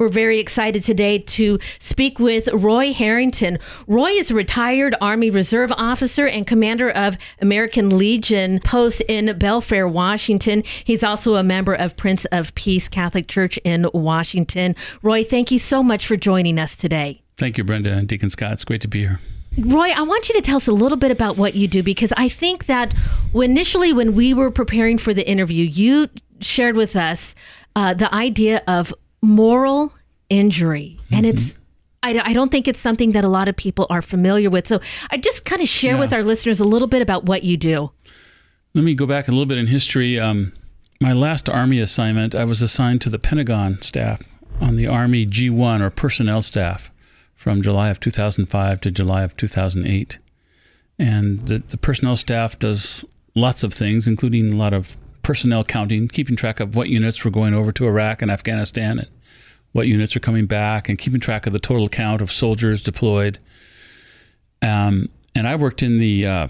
We're very excited today to speak with Roy Harrington. Roy is a retired Army Reserve officer and commander of American Legion post in Belfair, Washington. He's also a member of Prince of Peace Catholic Church in Washington. Roy, thank you so much for joining us today. Thank you, Brenda and Deacon Scott. It's great to be here. Roy, I want you to tell us a little bit about what you do because I think that initially when we were preparing for the interview, you shared with us uh, the idea of moral injury. Mm-hmm. And it's, I, I, don't think it's something that a lot of people are familiar with. So I just kind of share yeah. with our listeners a little bit about what you do. Let me go back a little bit in history. Um, my last Army assignment, I was assigned to the Pentagon staff on the Army G1 or personnel staff from July of 2005 to July of 2008. And the, the personnel staff does lots of things, including a lot of personnel counting, keeping track of what units were going over to Iraq and Afghanistan and what units are coming back and keeping track of the total count of soldiers deployed. Um, and I worked in the uh,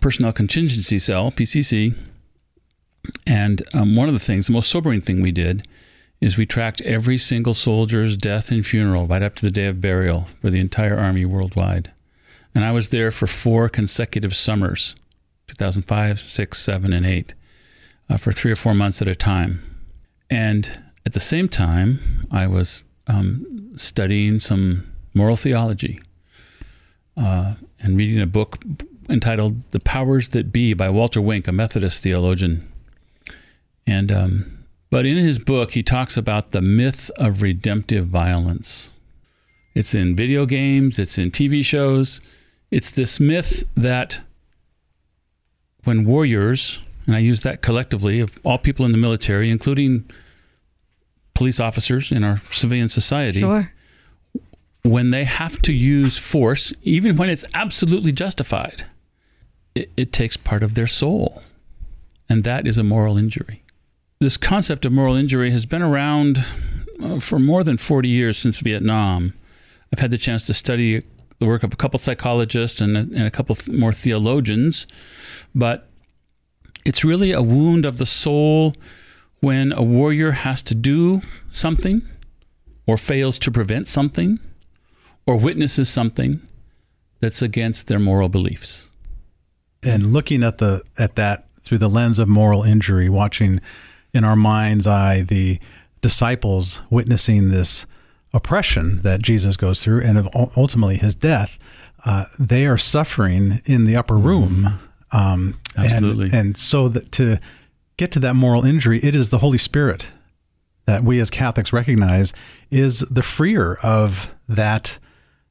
Personnel Contingency Cell, PCC. And um, one of the things, the most sobering thing we did, is we tracked every single soldier's death and funeral right up to the day of burial for the entire Army worldwide. And I was there for four consecutive summers 2005, 6, 7, and 8, uh, for three or four months at a time. And at the same time, I was um, studying some moral theology uh, and reading a book entitled The Powers That Be by Walter Wink, a Methodist theologian. And um, but in his book, he talks about the myth of redemptive violence. It's in video games, it's in TV shows. It's this myth that when warriors, and I use that collectively of all people in the military, including police officers in our civilian society. Sure. When they have to use force, even when it's absolutely justified, it, it takes part of their soul. And that is a moral injury. This concept of moral injury has been around uh, for more than 40 years since Vietnam. I've had the chance to study the work of a couple psychologists and a, and a couple more theologians, but it's really a wound of the soul when a warrior has to do something or fails to prevent something or witnesses something that's against their moral beliefs. And looking at the at that through the lens of moral injury, watching in our mind's eye the disciples witnessing this oppression that Jesus goes through and of ultimately his death, uh, they are suffering in the upper room. Um, Absolutely. And, and so that to get to that moral injury, it is the Holy Spirit that we as Catholics recognize is the freer of that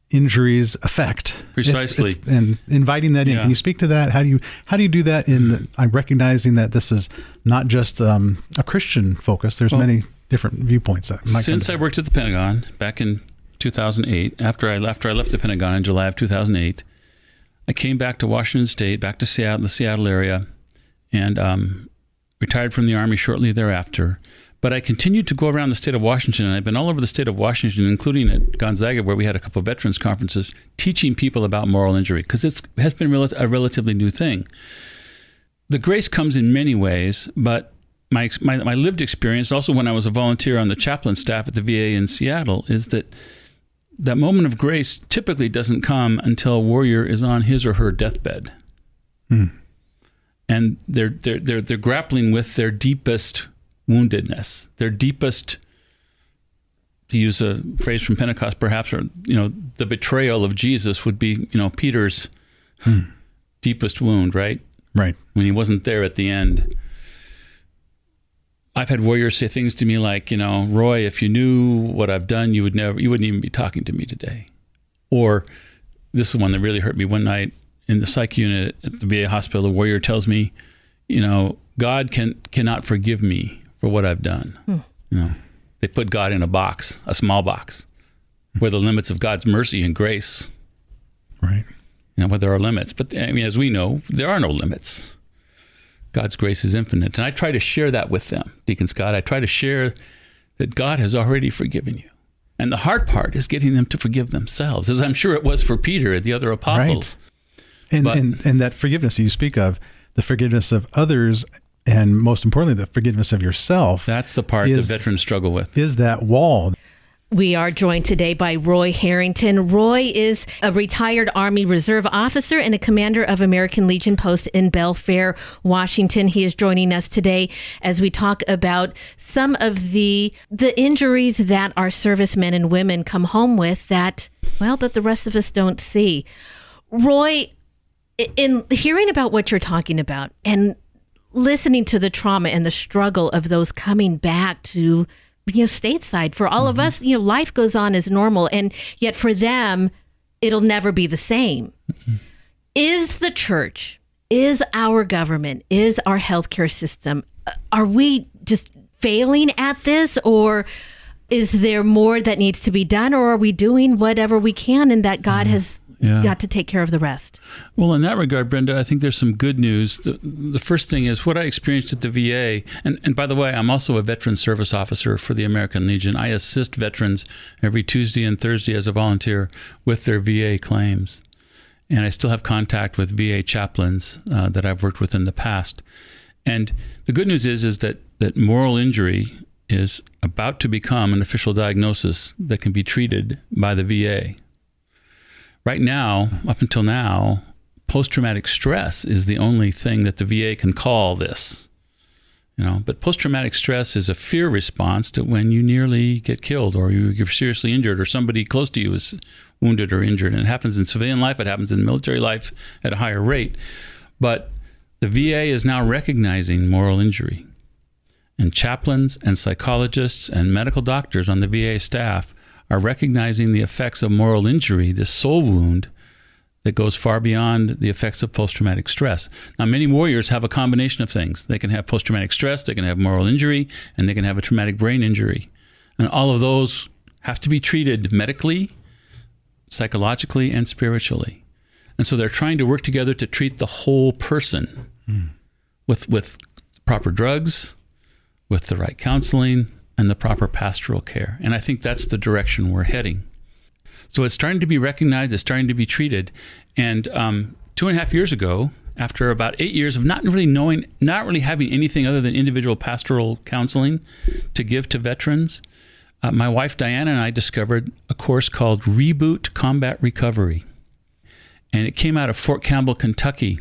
injury's effect. Precisely. It's, it's, and inviting that in. Yeah. Can you speak to that? How do you how do you do that in the, I'm recognizing that this is not just um, a Christian focus. There's well, many different viewpoints. Since I worked at the Pentagon back in 2008, after I after I left the Pentagon in July of 2008, I came back to Washington State, back to Seattle, the Seattle area, and um, retired from the Army shortly thereafter. But I continued to go around the state of Washington, and I've been all over the state of Washington, including at Gonzaga, where we had a couple of veterans conferences, teaching people about moral injury because it has been a relatively new thing. The grace comes in many ways, but my, my, my lived experience, also when I was a volunteer on the chaplain staff at the VA in Seattle, is that that moment of grace typically doesn't come until a warrior is on his or her deathbed. Hmm and they're they're they're they're grappling with their deepest woundedness, their deepest to use a phrase from Pentecost, perhaps, or you know, the betrayal of Jesus would be, you know, Peter's hmm. deepest wound, right? Right. When he wasn't there at the end. I've had warriors say things to me like, you know, Roy, if you knew what I've done, you would never, you wouldn't even be talking to me today. Or this is one that really hurt me. One night, in the psych unit at the VA hospital, the warrior tells me, you know, God can cannot forgive me for what I've done. Hmm. You know, they put God in a box, a small box, where the limits of God's mercy and grace. Right. You know, where there are limits, but I mean, as we know, there are no limits. God's grace is infinite, and I try to share that with them, Deacon Scott. I try to share that God has already forgiven you. And the hard part is getting them to forgive themselves, as I'm sure it was for Peter and the other apostles. Right. And, but, and and that forgiveness you speak of, the forgiveness of others, and most importantly, the forgiveness of yourself. That's the part is, that veterans struggle with. Is that wall. We are joined today by Roy Harrington. Roy is a retired Army Reserve officer and a commander of American Legion Post in Belfair, Washington. He is joining us today as we talk about some of the the injuries that our servicemen and women come home with that well that the rest of us don't see. Roy, in hearing about what you're talking about and listening to the trauma and the struggle of those coming back to you know stateside for all mm-hmm. of us you know life goes on as normal and yet for them it'll never be the same mm-hmm. is the church is our government is our healthcare system uh, are we just failing at this or is there more that needs to be done or are we doing whatever we can and that god mm-hmm. has yeah. got to take care of the rest. Well, in that regard, Brenda, I think there's some good news. The, the first thing is what I experienced at the VA, and, and by the way, I'm also a veteran service officer for the American Legion. I assist veterans every Tuesday and Thursday as a volunteer with their VA claims. And I still have contact with VA chaplains uh, that I've worked with in the past. And the good news is, is that, that moral injury is about to become an official diagnosis that can be treated by the VA right now, up until now, post traumatic stress is the only thing that the VA can call this. You know, but post traumatic stress is a fear response to when you nearly get killed or you're seriously injured or somebody close to you is wounded or injured. And it happens in civilian life, it happens in military life at a higher rate. But the VA is now recognizing moral injury. And chaplains and psychologists and medical doctors on the VA staff are recognizing the effects of moral injury, this soul wound that goes far beyond the effects of post traumatic stress. Now, many warriors have a combination of things. They can have post traumatic stress, they can have moral injury, and they can have a traumatic brain injury. And all of those have to be treated medically, psychologically, and spiritually. And so they're trying to work together to treat the whole person mm. with, with proper drugs, with the right counseling, and the proper pastoral care. And I think that's the direction we're heading. So it's starting to be recognized, it's starting to be treated. And um, two and a half years ago, after about eight years of not really knowing, not really having anything other than individual pastoral counseling to give to veterans, uh, my wife Diana and I discovered a course called Reboot Combat Recovery. And it came out of Fort Campbell, Kentucky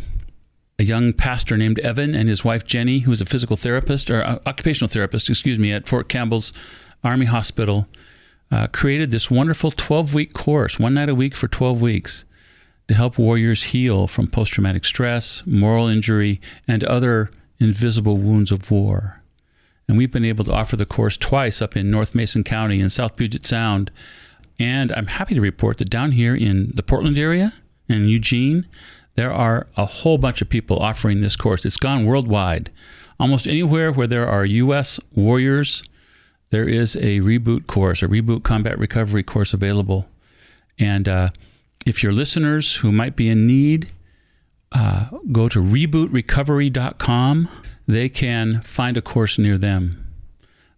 a young pastor named Evan and his wife Jenny, who was a physical therapist or uh, occupational therapist, excuse me, at Fort Campbell's Army Hospital, uh, created this wonderful 12 week course, one night a week for 12 weeks, to help warriors heal from post traumatic stress, moral injury, and other invisible wounds of war. And we've been able to offer the course twice up in North Mason County and South Puget Sound. And I'm happy to report that down here in the Portland area and Eugene, there are a whole bunch of people offering this course. It's gone worldwide. Almost anywhere where there are U.S. warriors, there is a reboot course, a reboot combat recovery course available. And uh, if your listeners who might be in need, uh, go to rebootrecovery.com. They can find a course near them.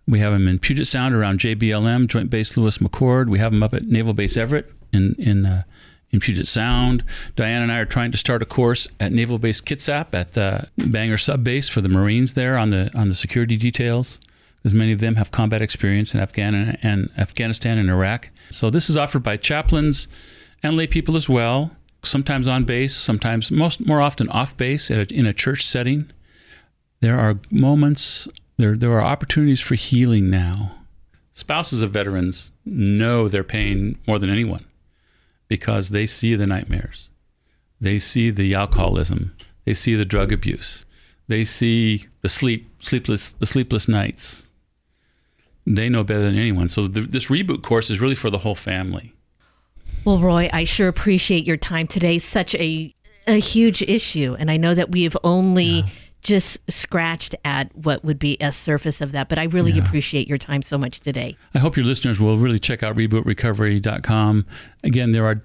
We have them in Puget Sound around JBLM, Joint Base Lewis McChord. We have them up at Naval Base Everett in, in uh, in Puget Sound. Diane and I are trying to start a course at Naval Base Kitsap at the Bangor Sub Base for the Marines there on the on the security details, because many of them have combat experience in Afghan and Afghanistan and Iraq. So this is offered by chaplains and lay people as well. Sometimes on base, sometimes most more often off base a, in a church setting. There are moments there there are opportunities for healing now. Spouses of veterans know their pain more than anyone because they see the nightmares. They see the alcoholism. They see the drug abuse. They see the sleep, sleepless, the sleepless nights. They know better than anyone. So the, this reboot course is really for the whole family. Well, Roy, I sure appreciate your time today. Such a a huge issue, and I know that we have only. Yeah just scratched at what would be a surface of that. But I really yeah. appreciate your time so much today. I hope your listeners will really check out rebootrecovery.com. Again, there are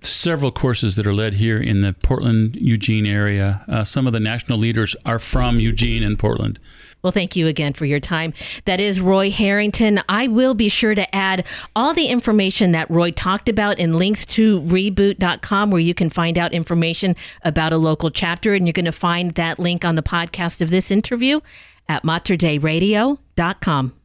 several courses that are led here in the Portland, Eugene area. Uh, some of the national leaders are from Eugene and Portland. Well, thank you again for your time. That is Roy Harrington. I will be sure to add all the information that Roy talked about in links to reboot.com where you can find out information about a local chapter. And you're going to find that link on the podcast of this interview at materdeiradio.com.